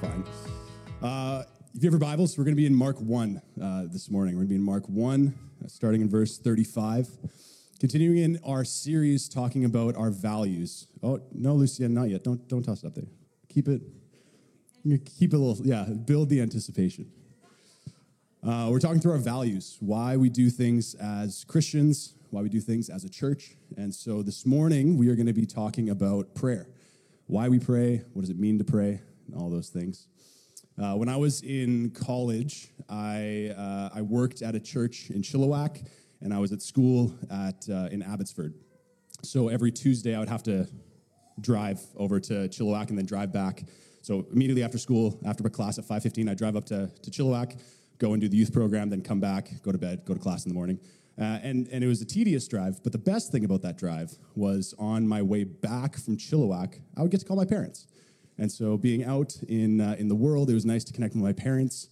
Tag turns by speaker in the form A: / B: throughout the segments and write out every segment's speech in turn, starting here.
A: fine. Uh, if you have your Bibles, we're going to be in Mark 1 uh, this morning. We're going to be in Mark 1, uh, starting in verse 35. Continuing in our series talking about our values. Oh, no, Lucia, not yet. Don't, don't toss it up there. Keep it, keep it a little, yeah, build the anticipation. Uh, we're talking through our values, why we do things as Christians, why we do things as a church. And so this morning, we are going to be talking about prayer why we pray, what does it mean to pray, and all those things. Uh, when I was in college, I, uh, I worked at a church in Chilliwack, and I was at school at, uh, in Abbotsford. So every Tuesday, I would have to drive over to Chilliwack and then drive back. So immediately after school, after my class at 5.15, I'd drive up to, to Chilliwack, go and do the youth program, then come back, go to bed, go to class in the morning. Uh, and, and it was a tedious drive, but the best thing about that drive was on my way back from Chilliwack, I would get to call my parents. And so being out in, uh, in the world, it was nice to connect with my parents,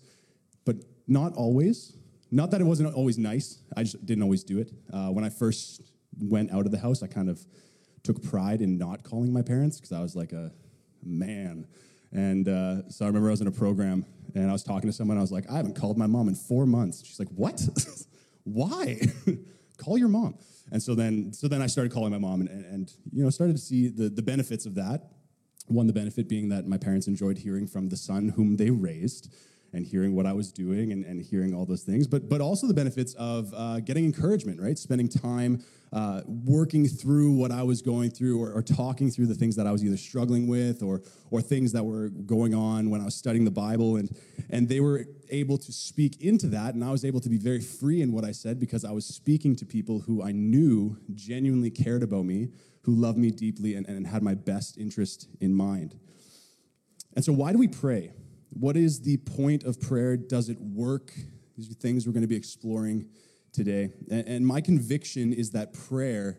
A: but not always. Not that it wasn't always nice, I just didn't always do it. Uh, when I first went out of the house, I kind of took pride in not calling my parents because I was like a man. And uh, so I remember I was in a program and I was talking to someone. I was like, I haven't called my mom in four months. She's like, What? why? Call your mom. And so then, so then I started calling my mom and, and, and, you know, started to see the, the benefits of that. One, the benefit being that my parents enjoyed hearing from the son whom they raised and hearing what I was doing and, and hearing all those things, but, but also the benefits of uh, getting encouragement, right? Spending time uh, working through what I was going through or, or, talking through the things that I was either struggling with or, or things that were going on when I was studying the Bible. And, and they were able to speak into that. And I was able to be very free in what I said because I was speaking to people who I knew genuinely cared about me, who loved me deeply and, and had my best interest in mind. And so, why do we pray? What is the point of prayer? Does it work? These are things we're going to be exploring today. And, my conviction is that prayer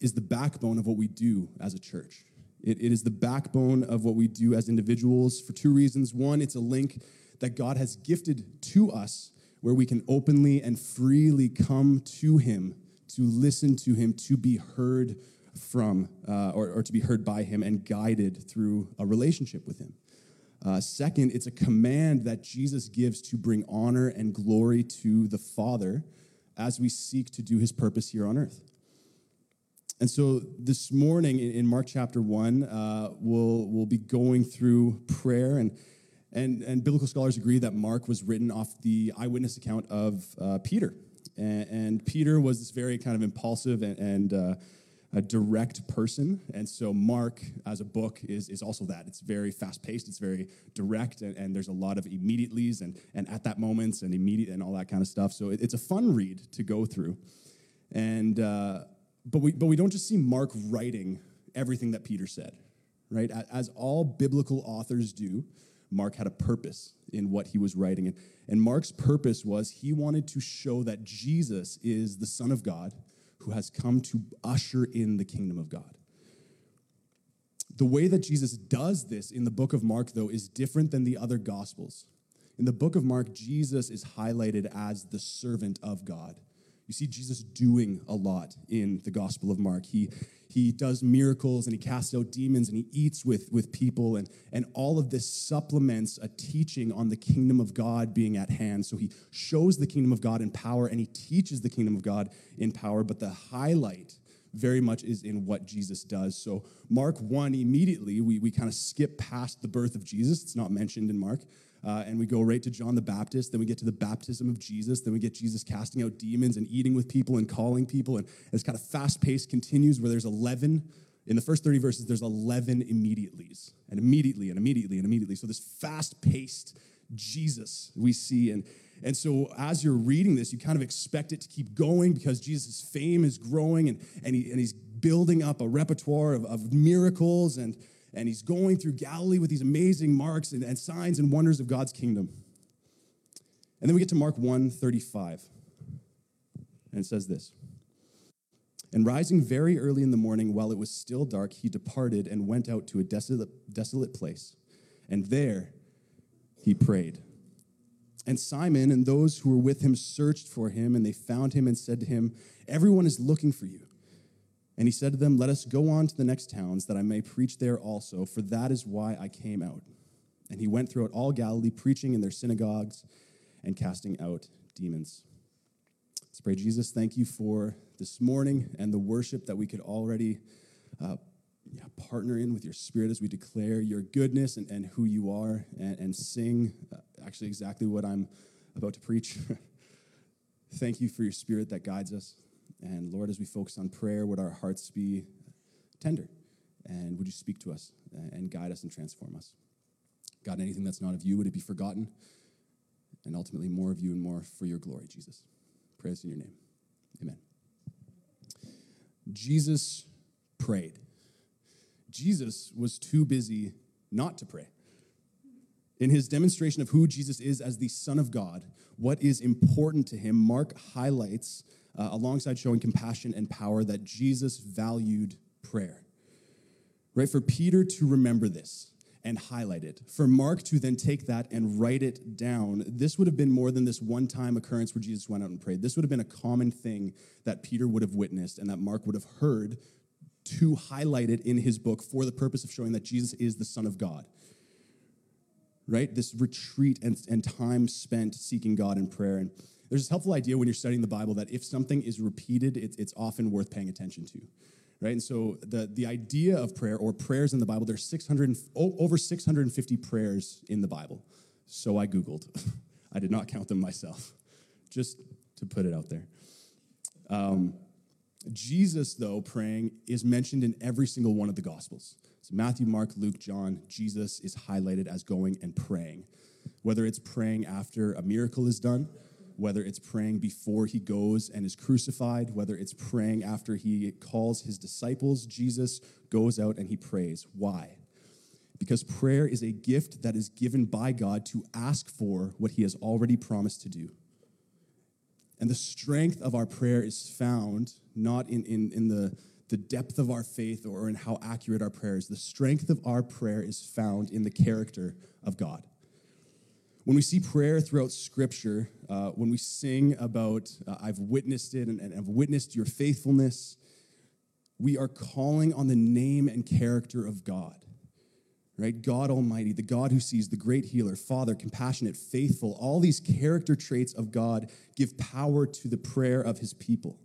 A: is the backbone of what we do as a church. It, it is the backbone of what we do as individuals for two reasons. One, it's a link that God has gifted to us where we can openly and freely come to Him, to listen to Him, to be heard from, uh, or, or to be heard by Him and guided through a relationship with Him. Uh, second, it's a command that Jesus gives to bring honor and glory to the Father as we seek to do his purpose here on earth. And so this morning in Mark chapter 1, uh, we'll, we'll be going through prayer. And, and, and biblical scholars agree that Mark was written off the eyewitness account of uh, Peter. And, and, Peter was this very kind of impulsive and, and uh, a direct person. And so Mark, as a book, is, is also that. It's very fast paced, it's very direct, and, and, there's a lot of immediatelys and, and at that moments and immediate and all that kind of stuff. So it, it's a fun read to go through. And uh, but we but we don't just see Mark writing everything that Peter said, right? As all biblical authors do, Mark had a purpose in what he was writing. And, and Mark's purpose was he wanted to show that Jesus is the Son of God who has come to usher in the kingdom of God. The way that Jesus does this in the book of Mark, though, is different than the other gospels. In the book of Mark, Jesus is highlighted as the servant of God. You see Jesus doing a lot in the Gospel of Mark. He, he does miracles and he casts out demons and he eats with, with people, and, and all of this supplements a teaching on the kingdom of God being at hand. So he shows the kingdom of God in power and he teaches the kingdom of God in power, but the highlight very much is in what Jesus does. So, Mark 1, immediately, we, we kind of skip past the birth of Jesus. It's not mentioned in Mark. Uh, and we go right to John the Baptist. Then we get to the baptism of Jesus. Then we get Jesus casting out demons and eating with people and calling people. And it's kind of fast paced continues where there's 11. In the first 30 verses, there's 11 immediatelys, and immediately, and immediately, and immediately. So, this fast paced Jesus we see. And, and so, as you're reading this, you kind of expect it to keep going because Jesus' fame is growing and, and, he, and he's building up a repertoire of, of miracles and, and he's going through Galilee with these amazing marks and, and signs and wonders of God's kingdom. And then we get to Mark 1 35, and it says this. And rising very early in the morning, while it was still dark, he departed and went out to a desolate, desolate place. And there he prayed. And Simon and those who were with him searched for him, and they found him and said to him, Everyone is looking for you. And he said to them, Let us go on to the next towns, that I may preach there also, for that is why I came out. And he went throughout all Galilee, preaching in their synagogues and casting out demons. Let's pray, Jesus. Thank you for this morning and the worship that we could already uh, yeah, partner in with your spirit as we declare your goodness and, and who you are and, and sing uh, actually exactly what I'm about to preach. Thank you for your spirit that guides us. And Lord, as we focus on prayer, would our hearts be tender? And would you speak to us and guide us and transform us? God, anything that's not of you, would it be forgotten? And ultimately, more of you and more for your glory, Jesus. Pray this in your name. Amen. Jesus prayed. Jesus was too busy not to pray. In his demonstration of who Jesus is as the Son of God, what is important to him, Mark highlights, uh, alongside showing compassion and power, that Jesus valued prayer. Right? For Peter to remember this and highlight it, for Mark to then take that and write it down, this would have been more than this one time occurrence where Jesus went out and prayed. This would have been a common thing that Peter would have witnessed and that Mark would have heard to highlight it in his book for the purpose of showing that Jesus is the Son of God right? This retreat and, and time spent seeking God in prayer. And there's this helpful idea when you're studying the Bible that if something is repeated, it, it's often worth paying attention to, right? And so the, the idea of prayer or prayers in the Bible, there's 600, over 650 prayers in the Bible. So I Googled. I did not count them myself, just to put it out there. Um, Jesus, though, praying is mentioned in every single one of the Gospels. So Matthew, Mark, Luke, John, Jesus is highlighted as going and praying. Whether it's praying after a miracle is done, whether it's praying before he goes and is crucified, whether it's praying after he calls his disciples, Jesus goes out and he prays. Why? Because prayer is a gift that is given by God to ask for what he has already promised to do. And the strength of our prayer is found not in, in, in the the depth of our faith or in how accurate our prayer is. The strength of our prayer is found in the character of God. When we see prayer throughout Scripture, uh, when we sing about, uh, I've witnessed it and, and I've witnessed your faithfulness, we are calling on the name and character of God right? God Almighty, the God who sees, the great healer, Father, compassionate, faithful, all these character traits of God give power to the prayer of his people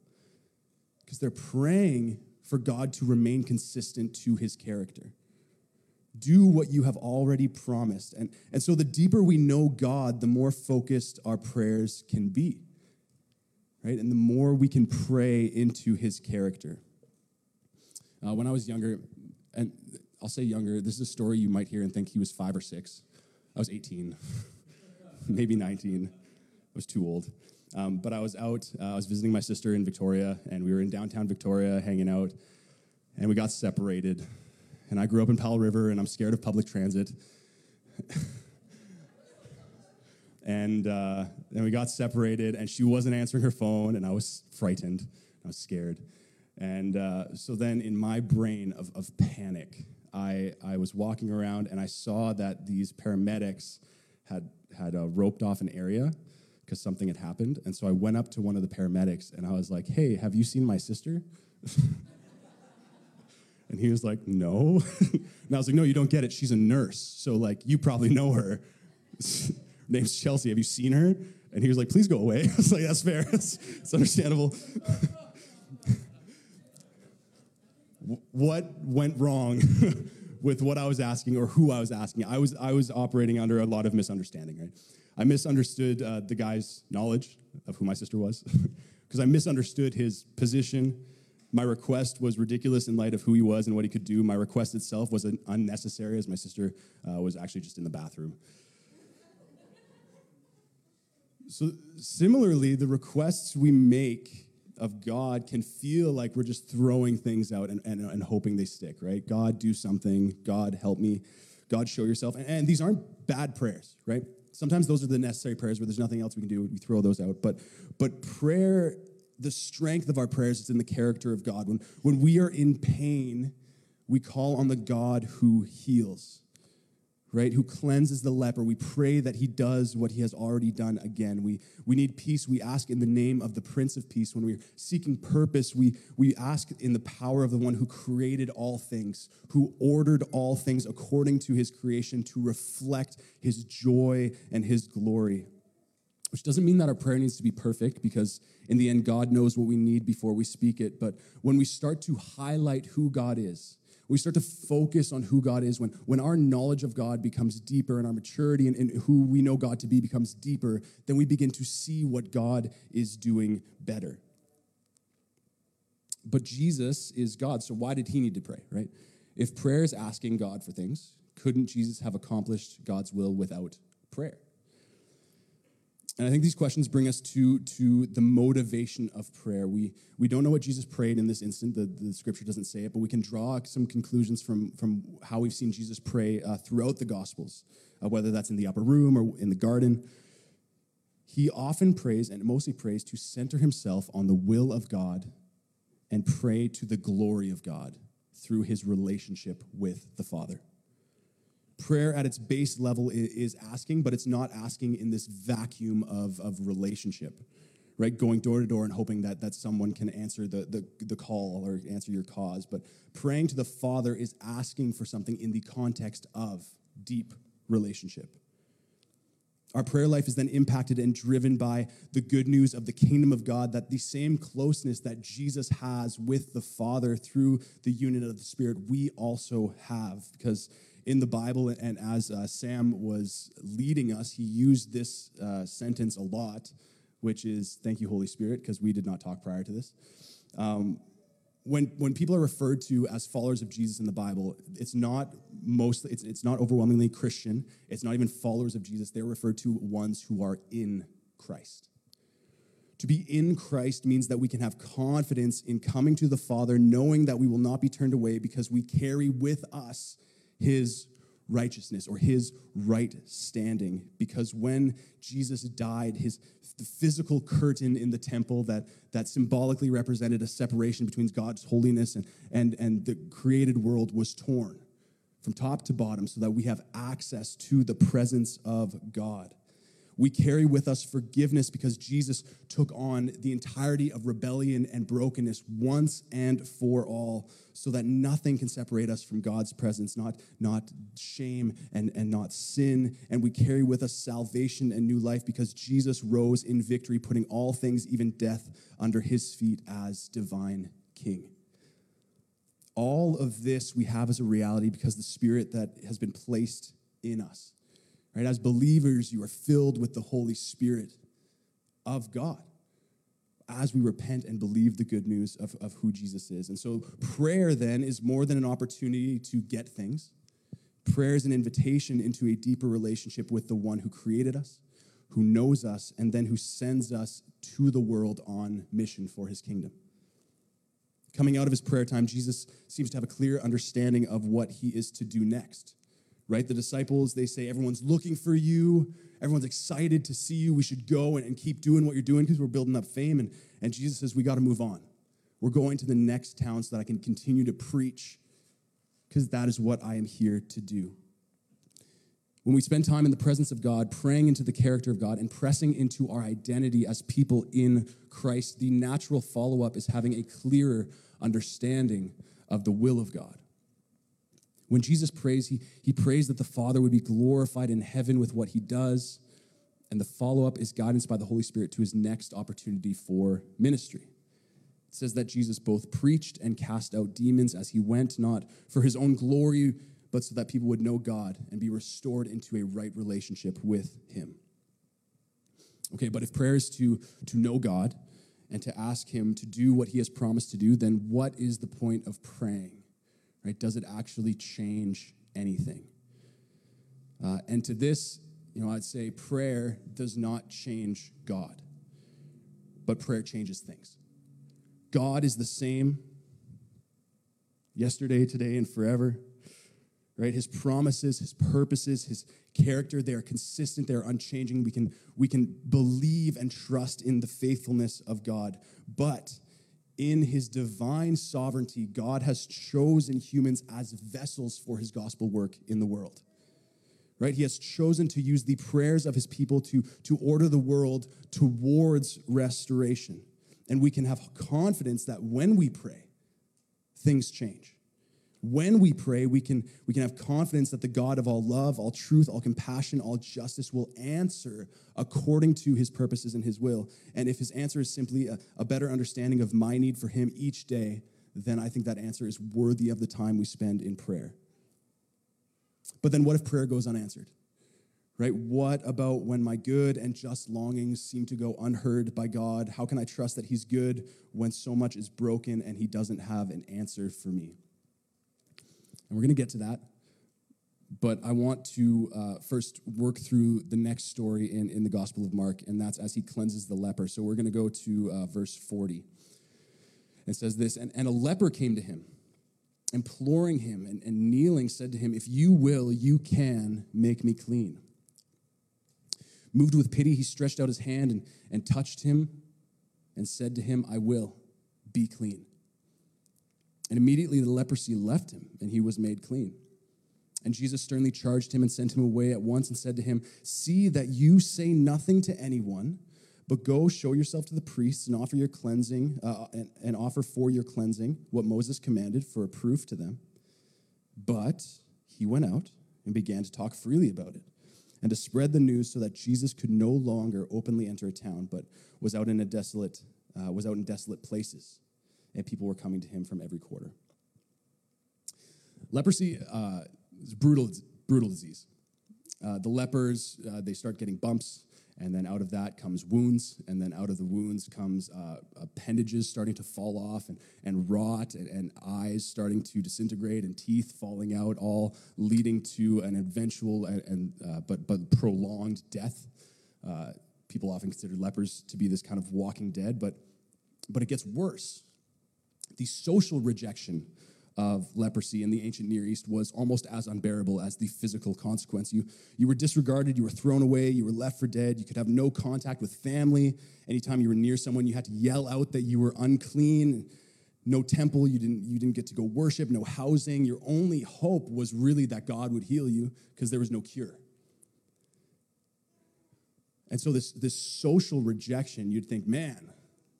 A: because they're praying for God to remain consistent to his character. Do what you have already promised. And, and so, the deeper we know God, the more focused our prayers can be, right? And the more we can pray into his character. Uh, when I was younger, and I'll say younger, this is a story you might hear and think he was five or six. I was 18, maybe 19. I was too old. Um, but I was out, uh, I was visiting my sister in Victoria, and we were in downtown Victoria hanging out, and we got separated. And I grew up in Powell River, and I'm scared of public transit. and uh, and we got separated, and she wasn't answering her phone, and I was frightened. I was scared. And uh, so then, in my brain of, of panic, I, I was walking around and I saw that these paramedics had, had uh, roped off an area because something had happened. And so I went up to one of the paramedics and I was like, hey, have you seen my sister? and he was like, no. and I was like, no, you don't get it. She's a nurse. So, like, you probably know her. her name's Chelsea. Have you seen her? And he was like, please go away. I was like, that's fair. it's understandable. what went wrong with what I was asking or who I was asking? I was, I was operating under a lot of misunderstanding, right? I misunderstood uh, the guy's knowledge of who my sister was because I misunderstood his position. My request was ridiculous in light of who he was and what he could do. My request itself was unnecessary as my sister uh, was actually just in the bathroom. So, similarly, the requests we make of God can feel like we're just throwing things out and, and, and hoping they stick, right? God, do something. God, help me. God, show yourself. And, and these aren't bad prayers, right? Sometimes those are the necessary prayers where there's nothing else we can do. We throw those out. But, but prayer, the strength of our prayers is in the character of God. When, when we are in pain, we call on the God who heals. right? Who cleanses the leper. We pray that he does what he has already done again. We, we need peace. We ask in the name of the Prince of Peace. When we're seeking purpose, we, we ask in the power of the one who created all things, who ordered all things according to his creation to reflect his joy and his glory. Which doesn't mean that our prayer needs to be perfect because in the end, God knows what we need before we speak it. But when we start to highlight who God is, we start to focus on who God is, when, when our knowledge of God becomes deeper and our maturity and, and who we know God to be becomes deeper, then we begin to see what God is doing better. But Jesus is God, so why did he need to pray, right? If prayer is asking God for things, couldn't Jesus have accomplished God's will without prayer? And I think these questions bring us to, to the motivation of prayer. We, we don't know what Jesus prayed in this instant, the, the scripture doesn't say it, but we can draw some conclusions from, from how we've seen Jesus pray uh, throughout the Gospels, uh, whether that's in the upper room or in the garden. He often prays, and mostly prays, to center himself on the will of God and pray to the glory of God through his relationship with the Father prayer at its base level is asking, but it's not asking in this vacuum of, of relationship, right? Going door to door and hoping that, that someone can answer the, the, the call or answer your cause. But praying to the Father is asking for something in the context of deep relationship. Our prayer life is then impacted and driven by the good news of the kingdom of God, that the same closeness that Jesus has with the Father through the union of the Spirit, we also have. Because in the Bible, and as uh, Sam was leading us, he used this uh, sentence a lot, which is "Thank you, Holy Spirit," because we did not talk prior to this. Um, when when people are referred to as followers of Jesus in the Bible, it's not mostly it's, it's not overwhelmingly Christian. It's not even followers of Jesus. They're referred to ones who are in Christ. To be in Christ means that we can have confidence in coming to the Father, knowing that we will not be turned away because we carry with us his righteousness or his right standing. Because when jesus died his the physical curtain in the temple that that symbolically represented a separation between god's holiness and and and the created world was torn from top to bottom so that we have access to the presence of god we carry with us forgiveness because Jesus took on the entirety of rebellion and brokenness once and for all, so that nothing can separate us from God's presence, not, not shame and, and not sin. And we carry with us salvation and new life because Jesus rose in victory, putting all things, even death, under his feet as divine king. All of this we have as a reality because the Spirit that has been placed in us. Right? As believers, you are filled with the Holy Spirit of God as we repent and believe the good news of, of who Jesus is. And so, prayer then is more than an opportunity to get things. Prayer is an invitation into a deeper relationship with the one who created us, who knows us, and then who sends us to the world on mission for his kingdom. Coming out of his prayer time, Jesus seems to have a clear understanding of what he is to do next right? The disciples, they say, everyone's looking for you. Everyone's excited to see you. We should go and, and keep doing what you're doing because we're building up fame. And, and Jesus says, we got to move on. We're going to the next town so that I can continue to preach because that is what I am here to do. When we spend time in the presence of God, praying into the character of God, and pressing into our identity as people in Christ, the natural follow up is having a clearer understanding of the will of God. When Jesus prays, he, he prays that the Father would be glorified in heaven with what he does. And the follow up is guidance by the Holy Spirit to his next opportunity for ministry. It says that Jesus both preached and cast out demons as he went, not for his own glory, but so that people would know God and be restored into a right relationship with him. Okay, but if prayer is to, to know God and to ask him to do what he has promised to do, then what is the point of praying? Right? Does it actually change anything? Uh, and to this, you know, I'd say prayer does not change God, but prayer changes things. God is the same yesterday, today, and forever. Right? His promises, his purposes, his character, they are consistent, they are unchanging. We can, we can believe and trust in the faithfulness of God. But in his divine sovereignty, God has chosen humans as vessels for his gospel work in the world. right? He has chosen to use the prayers of his people to, to order the world towards restoration. And we can have confidence that when we pray, things change. When we pray, we can, we can have confidence that the God of all love, all truth, all compassion, all justice will answer according to his purposes and his will. And if his answer is simply a, a better understanding of my need for him each day, then I think that answer is worthy of the time we spend in prayer. But then what if prayer goes unanswered? Right? What about when my good and just longings seem to go unheard by God? How can I trust that He's good when so much is broken and He doesn't have an answer for me? And we're going to get to that. But I want to uh, first work through the next story in, in the Gospel of Mark, and that's as he cleanses the leper. So we're going to go to uh, verse 40. It says this and, and a leper came to him, imploring him, and, and kneeling, said to him, If you will, you can make me clean. Moved with pity, he stretched out his hand and, and touched him and said to him, I will be clean. And immediately the leprosy left him, and he was made clean. And Jesus sternly charged him and sent him away at once and said to him, See that you say nothing to anyone, but go show yourself to the priests and offer your cleansing, uh, and, and offer for your cleansing what Moses commanded for a proof to them. But he went out and began to talk freely about it and to spread the news so that Jesus could no longer openly enter a town, but was out in a desolate, uh, was out in desolate places and people were coming to him from every quarter. Leprosy uh, is brutal, brutal disease. Uh, the lepers, uh, they start getting bumps, and then out of that comes wounds, and then out of the wounds comes uh, appendages starting to fall off and, and rot, and, and, eyes starting to disintegrate, and teeth falling out, all leading to an eventual and, and uh, but but prolonged death. Uh, people often consider lepers to be this kind of walking dead, but but it gets worse the social rejection of leprosy in the ancient Near East was almost as unbearable as the physical consequence. You, you were disregarded, you were thrown away, you were left for dead, you could have no contact with family. Anytime you were near someone, you had to yell out that you were unclean. No temple, you didn't, you didn't get to go worship, no housing. Your only hope was really that God would heal you because there was no cure. And so, this, this social rejection, you'd think, man,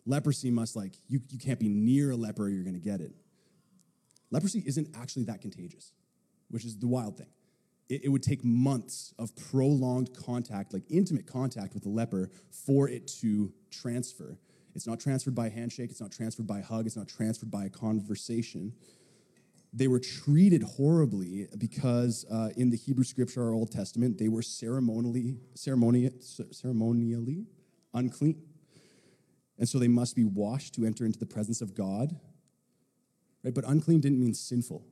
A: leprosy must like, you, you can't be near a leper or you're going to get it. Leprosy isn't actually that contagious, which is the wild thing. It, it would take months of prolonged contact, like intimate contact with the leper, for it to transfer. It's not transferred by a handshake, it's not transferred by a hug, it's not transferred by a conversation. They were treated horribly because uh, in the Hebrew scripture, our Old Testament, they were ceremonially, ceremonially, ceremonially unclean. And so they must be washed to enter into the presence of God. Right? But unclean didn't mean sinful.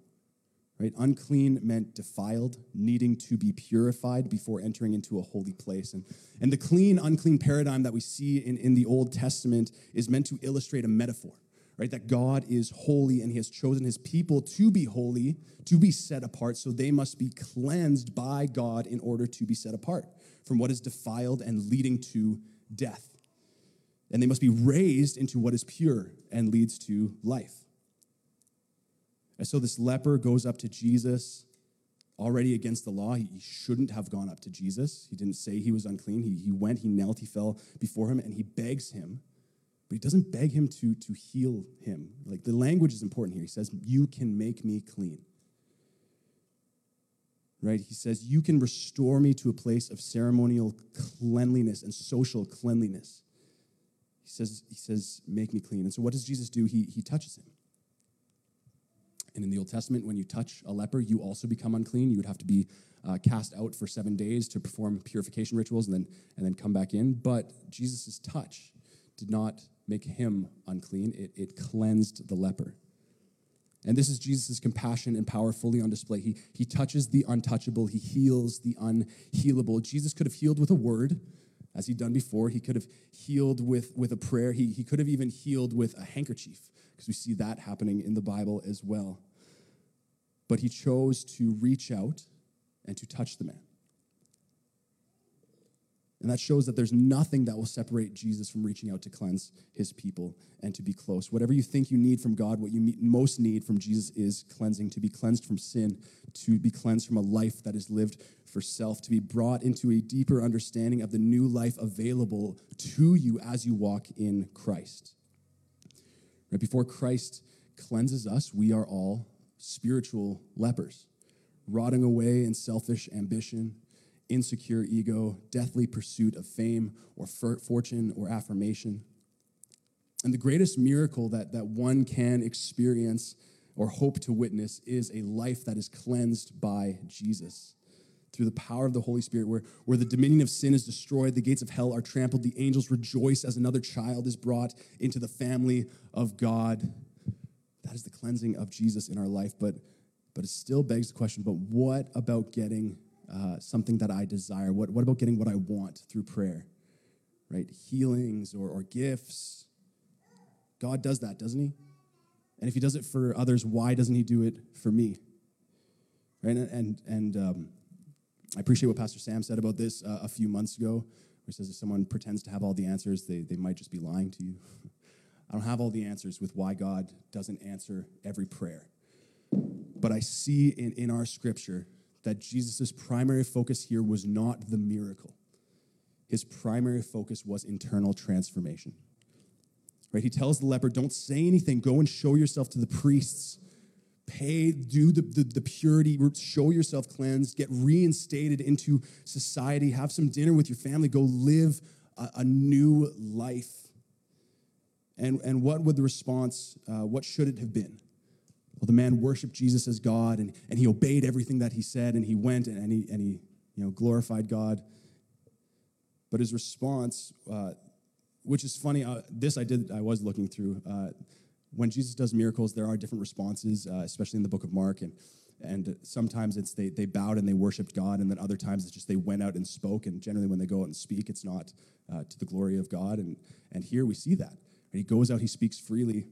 A: Right? Unclean meant defiled, needing to be purified before entering into a holy place. And, and the clean, unclean paradigm that we see in, in the Old Testament is meant to illustrate a metaphor, right? That God is holy and he has chosen his people to be holy, to be set apart. So they must be cleansed by God in order to be set apart from what is defiled and leading to death and they must be raised into what is pure and leads to life. And so this leper goes up to Jesus already against the law. He shouldn't have gone up to Jesus. He didn't say he was unclean. He, he went, he knelt, he fell before him, and he begs him. But he doesn't beg him to, to heal him. Like the language is important here. He says, You can make me clean. Right? He says, You can restore me to a place of ceremonial cleanliness and social cleanliness. He says, he says, make me clean. And so what does Jesus do? He, he touches him. And in the Old Testament, when you touch a leper, you also become unclean. You would have to be uh, cast out for seven days to perform purification rituals and then, and then come back in. But Jesus' touch did not make him unclean, it, it cleansed the leper. And this is Jesus' compassion and power fully on display. He, he touches the untouchable, he heals the unhealable. Jesus could have healed with a word, as he'd done before. He could have healed with, with a prayer. He, he could have even healed with a handkerchief, because we see that happening in the Bible as well. But he chose to reach out and to touch the man. And that shows that there's nothing that will separate Jesus from reaching out to cleanse his people and to be close. Whatever you think you need from God, what you most need from Jesus is cleansing, to be cleansed from sin, to be cleansed from a life that is lived for self, to be brought into a deeper understanding of the new life available to you as you walk in Christ. Right before Christ cleanses us, we are all spiritual lepers, rotting away in selfish ambition insecure ego, deathly pursuit of fame or fortune or affirmation. And the greatest miracle that, that one can experience or hope to witness is a life that is cleansed by Jesus. Through the power of the Holy Spirit, where, where the dominion of sin is destroyed, the gates of hell are trampled, the angels rejoice as another child is brought into the family of God. That is the cleansing of Jesus in our life. But, but it still begs the question but what about getting uh, something that I desire? What, what about getting what I want through prayer? Right? Healings or, or gifts. God does that, doesn't He? And if He does it for others, why doesn't He do it for me? Right? And, and, um, I appreciate what Pastor Sam said about this uh, a few months ago, where he says if someone pretends to have all the answers, they, they might just be lying to you. I don't have all the answers with why God doesn't answer every prayer. But I see in, in our scripture that Jesus' primary focus here was not the miracle. His primary focus was internal transformation. Right? He tells the leper, don't say anything, go and show yourself to the priests. Pay, do the, the, the purity, show yourself cleansed, get reinstated into society, have some dinner with your family, go live a, a new life. And, and what would the response, uh, what should it have been? Well, the man worshiped Jesus as God and, and he obeyed everything that he said and he went and, and, he, and he you know, glorified God. But his response, uh, which is funny, uh, this I did, I was looking through. Uh, when Jesus does miracles, there are different responses, uh, especially in the book of Mark. And, and sometimes it's they, they bowed and they worshiped God, and then other times it's just they went out and spoke. And generally, when they go out and speak, it's not uh, to the glory of God. And, and here we see that. And he goes out, he speaks freely,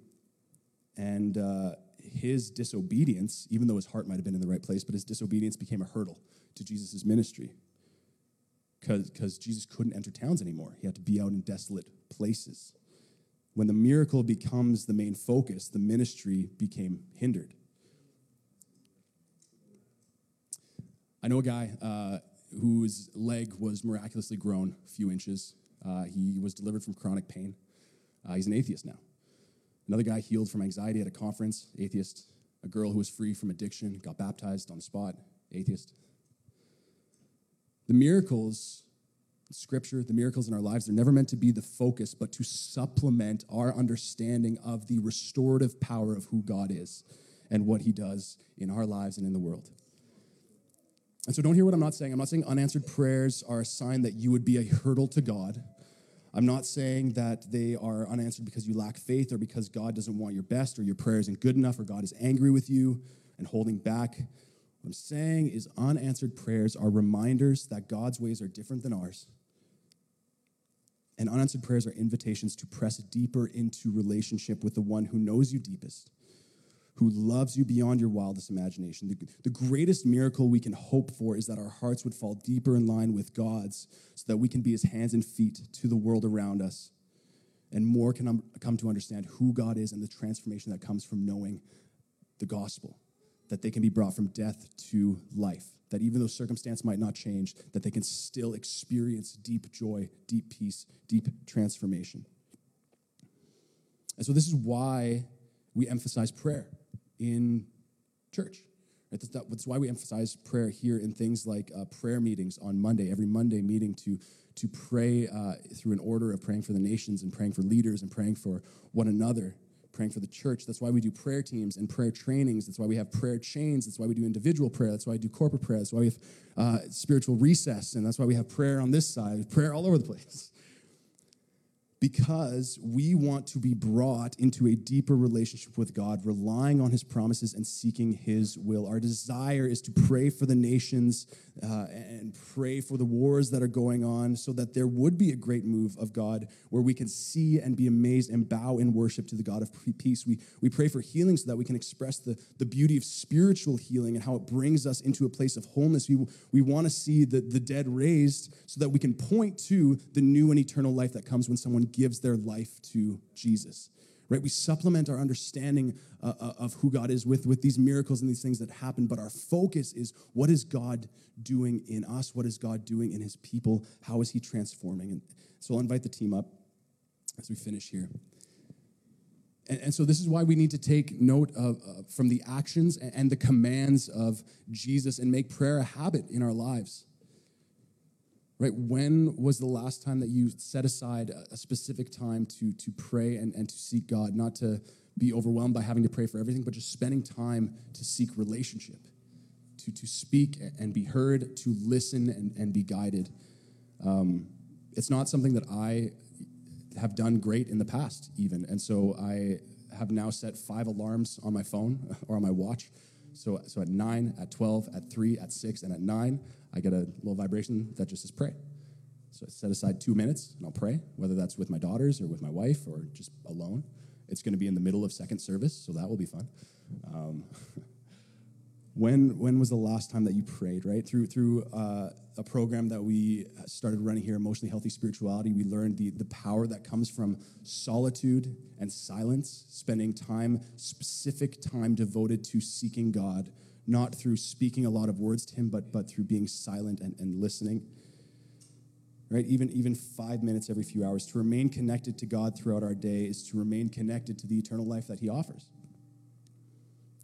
A: and uh, his disobedience, even though his heart might have been in the right place, but his disobedience became a hurdle to Jesus' ministry. Because Jesus couldn't enter towns anymore. He had to be out in desolate places. When the miracle becomes the main focus, the ministry became hindered. I know a guy uh, whose leg was miraculously grown a few inches. Uh, he was delivered from chronic pain. Uh, he's an atheist now. Another guy healed from anxiety at a conference, atheist. A girl who was free from addiction got baptized on the spot, atheist. The miracles, scripture, the miracles in our lives, they're never meant to be the focus, but to supplement our understanding of the restorative power of who God is and what he does in our lives and in the world. And so don't hear what I'm not saying. I'm not saying unanswered prayers are a sign that you would be a hurdle to God. I'm not saying that they are unanswered because you lack faith or because God doesn't want your best or your prayer isn't good enough or God is angry with you and holding back. What I'm saying is unanswered prayers are reminders that God's ways are different than ours. And unanswered prayers are invitations to press deeper into relationship with the one who knows you deepest who loves you beyond your wildest imagination. The, the, greatest miracle we can hope for is that our hearts would fall deeper in line with God's so that we can be his hands and feet to the world around us. And more can um, come to understand who God is and the transformation that comes from knowing the gospel. That they can be brought from death to life. That even though circumstance might not change, that they can still experience deep joy, deep peace, deep transformation. And so, this is why we emphasize prayer in church. Right? That's, that's, why we emphasize prayer here in things like uh, prayer meetings on Monday, every Monday meeting to, to pray uh, through an order of praying for the nations and praying for leaders and praying for one another, praying for the church. That's why we do prayer teams and prayer trainings. That's why we have prayer chains. That's why we do individual prayer. That's why we do corporate prayer. That's why we have uh, spiritual recess. And that's why we have prayer on this side, prayer all over the place. Because we want to be brought into a deeper relationship with God, relying on His promises and seeking His will. Our desire is to pray for the nations uh, and pray for the wars that are going on so that there would be a great move of God where we can see and be amazed and bow in worship to the God of peace. We, we pray for healing so that we can express the, the beauty of spiritual healing and how it brings us into a place of wholeness. We, we want to see the, the dead raised so that we can point to the new and eternal life that comes when someone gives their life to Jesus. Right? We supplement our understanding uh, uh, of who God is with, with these miracles and these things that happen, but our focus is what is God doing in us? What is God doing in his people? How is he transforming? And so I'll invite the team up as we finish here. And, so this is why we need to take note of uh, from the actions and the commands of Jesus and make prayer a habit in our lives right? When was the last time that you set aside a specific time to to pray and, and to seek god? Not to be overwhelmed by having to pray for everything but just spending time to seek relationship to to speak and be heard to listen and, and be guided. Um, it's not something that i have done great in the past even. And so i have now set five alarms on my phone or on my watch. So, so at 9, at 12, at 3, at 6, and at 9, I get a little vibration that just says pray. So I set aside two minutes and I'll pray, whether that's with my daughters or with my wife or just alone. It's going to be in the middle of second service, so that will be fun. Um, when when was the last time that you prayed? Right through through uh, a program that we started running here, emotionally healthy spirituality. We learned the the power that comes from solitude and silence, spending time, specific time devoted to seeking God, not through speaking a lot of words to Him, but but through being silent and, and listening. Right, even even five minutes every few hours to remain connected to God throughout our day is to remain connected to the eternal life that He offers.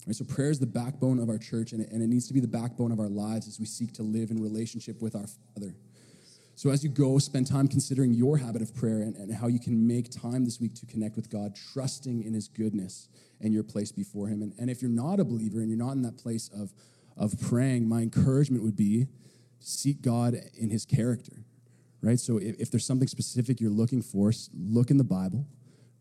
A: Right, so prayer is the backbone of our church, and it, and it needs to be the backbone of our lives as we seek to live in relationship with our Father. So as you go, spend time considering your habit of prayer and, and how you can make time this week to connect with God, trusting in His goodness and your place before Him. And, and if you're not a believer and you're not in that place of, of praying, my encouragement would be seek God in His character, right? So if, if there's something specific you're looking for, look in the Bible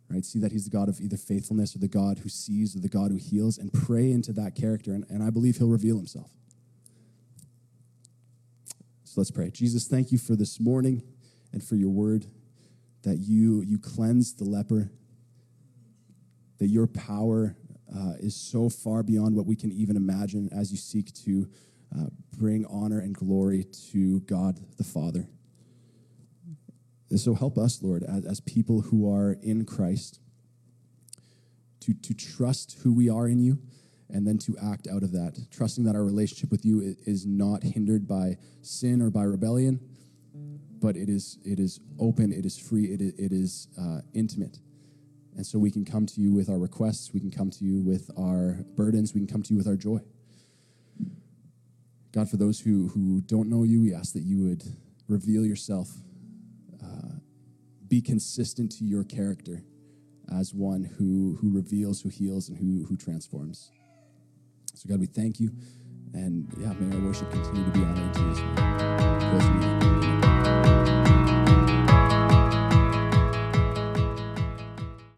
A: right? See that he's the God of either faithfulness or the God who sees or the God who heals and pray into that character. And, and I believe he'll reveal himself. So let's pray. Jesus, thank you for this morning and for your word that you, you cleanse the leper, that your power uh, is so far beyond what we can even imagine as you seek to uh, bring honor and glory to God the Father. And so help us, Lord, as, as people who are in Christ, to, to trust who we are in you and then to act out of that, trusting that our relationship with you is not hindered by sin or by rebellion, but it is, it is open, it is free, it is, it is uh, intimate. And so we can come to you with our requests, we can come to you with our burdens, we can come to you with our joy. God, for those who, who don't know you, we ask that you would reveal yourself be consistent to your character as one who, who reveals, who heals, and who, who transforms. So, God, we thank you. And yeah, may our worship continue to be honored to you.